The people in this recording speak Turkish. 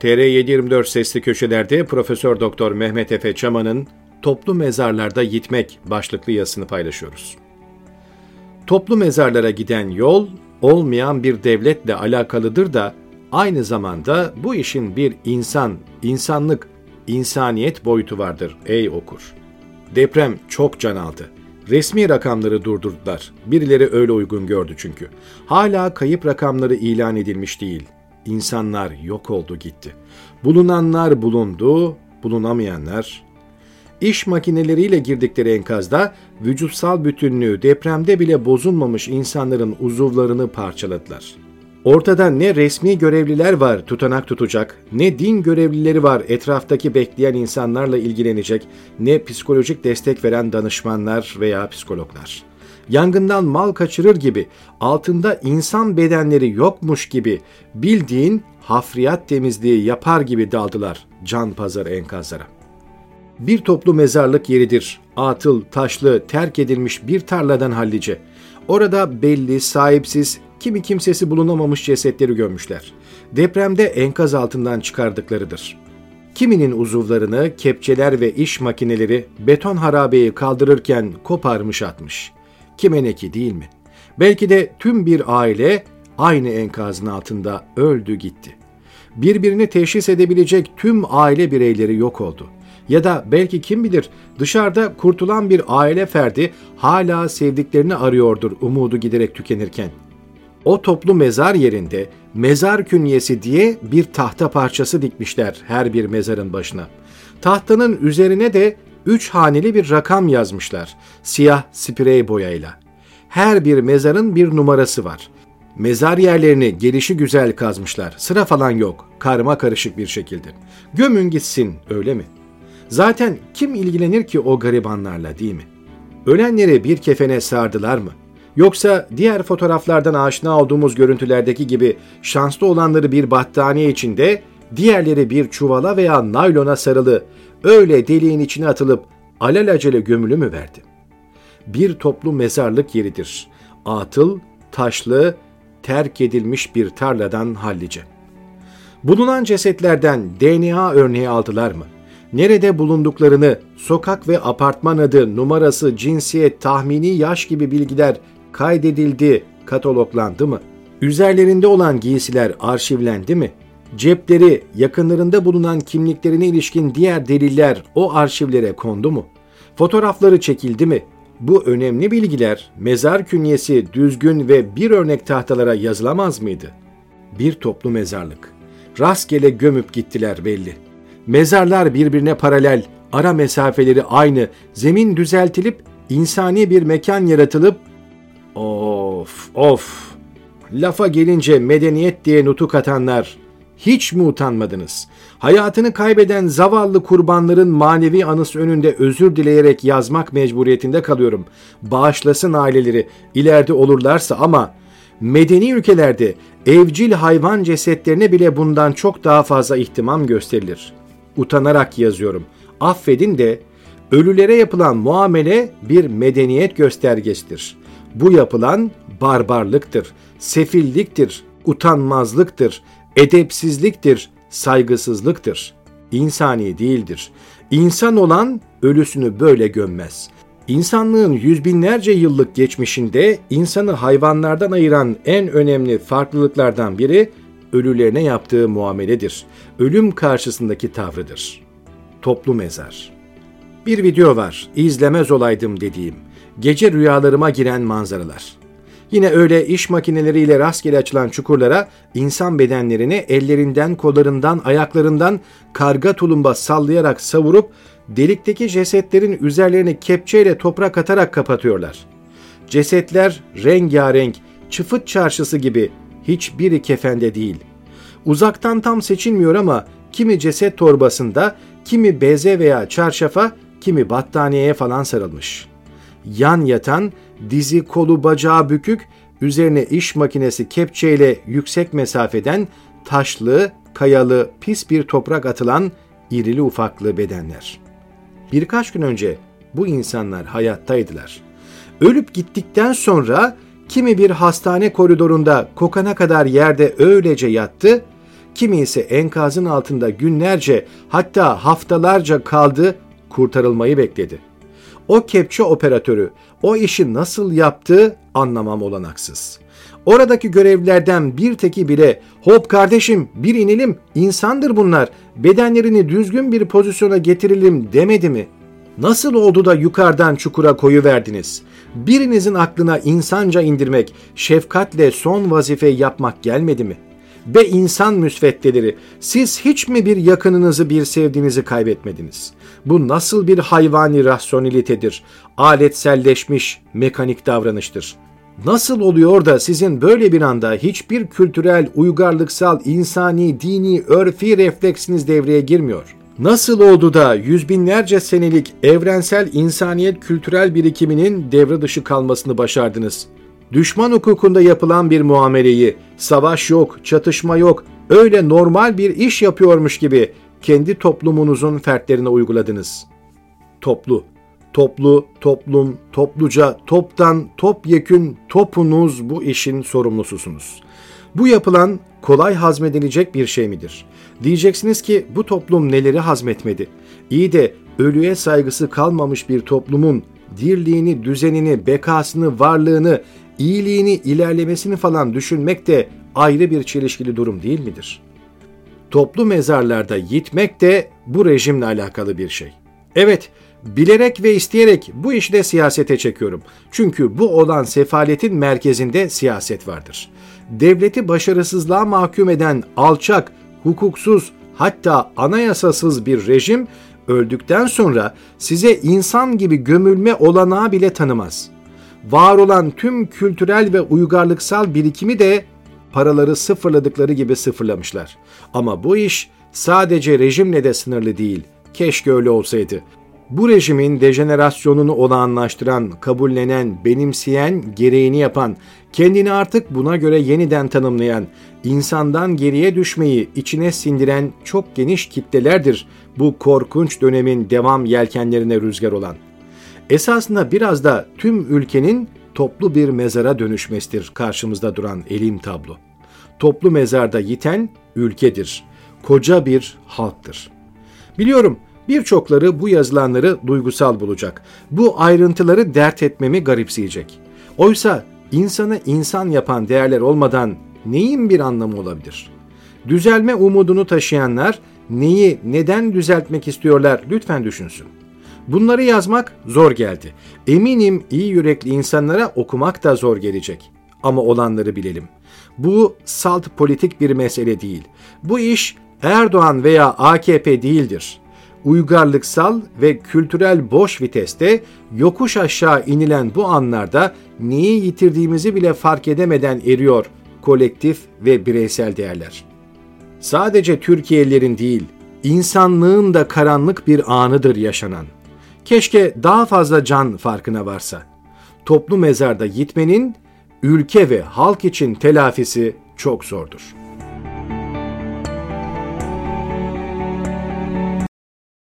TR724 sesli köşelerde Profesör Doktor Mehmet Efe Çaman'ın Toplu Mezarlarda Gitmek başlıklı yazısını paylaşıyoruz. Toplu mezarlara giden yol olmayan bir devletle alakalıdır da aynı zamanda bu işin bir insan, insanlık, insaniyet boyutu vardır ey okur. Deprem çok can aldı. Resmi rakamları durdurdular. Birileri öyle uygun gördü çünkü. Hala kayıp rakamları ilan edilmiş değil. İnsanlar yok oldu gitti. Bulunanlar bulundu, bulunamayanlar. İş makineleriyle girdikleri enkazda vücutsal bütünlüğü depremde bile bozulmamış insanların uzuvlarını parçaladılar. Ortada ne resmi görevliler var tutanak tutacak, ne din görevlileri var etraftaki bekleyen insanlarla ilgilenecek, ne psikolojik destek veren danışmanlar veya psikologlar. Yangından mal kaçırır gibi, altında insan bedenleri yokmuş gibi bildiğin hafriyat temizliği yapar gibi daldılar can pazarı enkazlara. Bir toplu mezarlık yeridir. Atıl, taşlı, terk edilmiş bir tarladan hallice. Orada belli, sahipsiz, kimi kimsesi bulunamamış cesetleri gömmüşler. Depremde enkaz altından çıkardıklarıdır. Kiminin uzuvlarını kepçeler ve iş makineleri beton harabeyi kaldırırken koparmış atmış. Kimeneki değil mi? Belki de tüm bir aile aynı enkazın altında öldü gitti. Birbirini teşhis edebilecek tüm aile bireyleri yok oldu. Ya da belki kim bilir dışarıda kurtulan bir aile ferdi hala sevdiklerini arıyordur umudu giderek tükenirken. O toplu mezar yerinde mezar künyesi diye bir tahta parçası dikmişler her bir mezarın başına. Tahtanın üzerine de üç haneli bir rakam yazmışlar siyah sprey boyayla. Her bir mezarın bir numarası var. Mezar yerlerini gelişi güzel kazmışlar. Sıra falan yok. Karma karışık bir şekilde. Gömün gitsin öyle mi? Zaten kim ilgilenir ki o garibanlarla değil mi? Ölenleri bir kefene sardılar mı? Yoksa diğer fotoğraflardan aşina olduğumuz görüntülerdeki gibi şanslı olanları bir battaniye içinde, diğerleri bir çuvala veya naylona sarılı, öyle deliğin içine atılıp alelacele gömülü mü verdi? Bir toplu mezarlık yeridir. Atıl, taşlı, terk edilmiş bir tarladan hallice. Bulunan cesetlerden DNA örneği aldılar mı? nerede bulunduklarını, sokak ve apartman adı, numarası, cinsiyet, tahmini yaş gibi bilgiler kaydedildi, kataloglandı mı? Üzerlerinde olan giysiler arşivlendi mi? Cepleri, yakınlarında bulunan kimliklerine ilişkin diğer deliller o arşivlere kondu mu? Fotoğrafları çekildi mi? Bu önemli bilgiler mezar künyesi düzgün ve bir örnek tahtalara yazılamaz mıydı? Bir toplu mezarlık. Rastgele gömüp gittiler belli. Mezarlar birbirine paralel, ara mesafeleri aynı, zemin düzeltilip insani bir mekan yaratılıp of of lafa gelince medeniyet diye nutuk atanlar hiç mi utanmadınız? Hayatını kaybeden zavallı kurbanların manevi anısı önünde özür dileyerek yazmak mecburiyetinde kalıyorum. Bağışlasın aileleri, ileride olurlarsa ama medeni ülkelerde evcil hayvan cesetlerine bile bundan çok daha fazla ihtimam gösterilir utanarak yazıyorum. Affedin de ölülere yapılan muamele bir medeniyet göstergesidir. Bu yapılan barbarlıktır, sefilliktir, utanmazlıktır, edepsizliktir, saygısızlıktır. İnsani değildir. İnsan olan ölüsünü böyle gömmez. İnsanlığın yüz binlerce yıllık geçmişinde insanı hayvanlardan ayıran en önemli farklılıklardan biri ölülerine yaptığı muameledir. Ölüm karşısındaki tavrıdır. Toplu mezar. Bir video var, izlemez olaydım dediğim. Gece rüyalarıma giren manzaralar. Yine öyle iş makineleriyle rastgele açılan çukurlara insan bedenlerini ellerinden, kollarından, ayaklarından karga tulumba sallayarak savurup delikteki cesetlerin üzerlerini kepçeyle toprak atarak kapatıyorlar. Cesetler rengarenk, çıfıt çarşısı gibi hiçbiri kefende değil. Uzaktan tam seçilmiyor ama kimi ceset torbasında, kimi beze veya çarşafa, kimi battaniyeye falan sarılmış. Yan yatan, dizi kolu bacağı bükük, üzerine iş makinesi kepçeyle yüksek mesafeden taşlı, kayalı, pis bir toprak atılan irili ufaklı bedenler. Birkaç gün önce bu insanlar hayattaydılar. Ölüp gittikten sonra Kimi bir hastane koridorunda kokana kadar yerde öylece yattı, kimi ise enkazın altında günlerce hatta haftalarca kaldı, kurtarılmayı bekledi. O kepçe operatörü o işi nasıl yaptı anlamam olanaksız. Oradaki görevlilerden bir teki bile hop kardeşim bir inelim insandır bunlar bedenlerini düzgün bir pozisyona getirelim demedi mi? Nasıl oldu da yukarıdan çukura koyu verdiniz? Birinizin aklına insanca indirmek, şefkatle son vazifeyi yapmak gelmedi mi? Be insan müsveddeleri, siz hiç mi bir yakınınızı bir sevdiğinizi kaybetmediniz? Bu nasıl bir hayvani rasyonelitedir, aletselleşmiş mekanik davranıştır? Nasıl oluyor da sizin böyle bir anda hiçbir kültürel, uygarlıksal, insani, dini, örfi refleksiniz devreye girmiyor? Nasıl oldu da yüz binlerce senelik evrensel insaniyet kültürel birikiminin devre dışı kalmasını başardınız? Düşman hukukunda yapılan bir muameleyi, savaş yok, çatışma yok, öyle normal bir iş yapıyormuş gibi kendi toplumunuzun fertlerine uyguladınız. Toplu, toplu, toplum, topluca, toptan, topyekün, topunuz bu işin sorumlususunuz. Bu yapılan kolay hazmedilecek bir şey midir? Diyeceksiniz ki bu toplum neleri hazmetmedi? İyi de ölüye saygısı kalmamış bir toplumun dirliğini, düzenini, bekasını, varlığını, iyiliğini, ilerlemesini falan düşünmek de ayrı bir çelişkili durum değil midir? Toplu mezarlarda yitmek de bu rejimle alakalı bir şey. Evet, bilerek ve isteyerek bu işi siyasete çekiyorum. Çünkü bu olan sefaletin merkezinde siyaset vardır. Devleti başarısızlığa mahkum eden alçak, hukuksuz, hatta anayasasız bir rejim öldükten sonra size insan gibi gömülme olanağı bile tanımaz. Var olan tüm kültürel ve uygarlıksal birikimi de paraları sıfırladıkları gibi sıfırlamışlar. Ama bu iş sadece rejimle de sınırlı değil. Keşke öyle olsaydı. Bu rejimin dejenerasyonunu olağanlaştıran, kabullenen, benimseyen, gereğini yapan, kendini artık buna göre yeniden tanımlayan, insandan geriye düşmeyi içine sindiren çok geniş kitlelerdir bu korkunç dönemin devam yelkenlerine rüzgar olan. Esasında biraz da tüm ülkenin toplu bir mezara dönüşmesidir karşımızda duran elim tablo. Toplu mezarda yiten ülkedir. Koca bir halktır. Biliyorum birçokları bu yazılanları duygusal bulacak. Bu ayrıntıları dert etmemi garipseyecek. Oysa insanı insan yapan değerler olmadan neyin bir anlamı olabilir? Düzelme umudunu taşıyanlar neyi, neden düzeltmek istiyorlar lütfen düşünsün. Bunları yazmak zor geldi. Eminim iyi yürekli insanlara okumak da zor gelecek. Ama olanları bilelim. Bu salt politik bir mesele değil. Bu iş Erdoğan veya AKP değildir. Uygarlıksal ve kültürel boş viteste yokuş aşağı inilen bu anlarda neyi yitirdiğimizi bile fark edemeden eriyor kolektif ve bireysel değerler. Sadece Türkiye'lilerin değil, insanlığın da karanlık bir anıdır yaşanan. Keşke daha fazla can farkına varsa. Toplu mezarda gitmenin ülke ve halk için telafisi çok zordur.''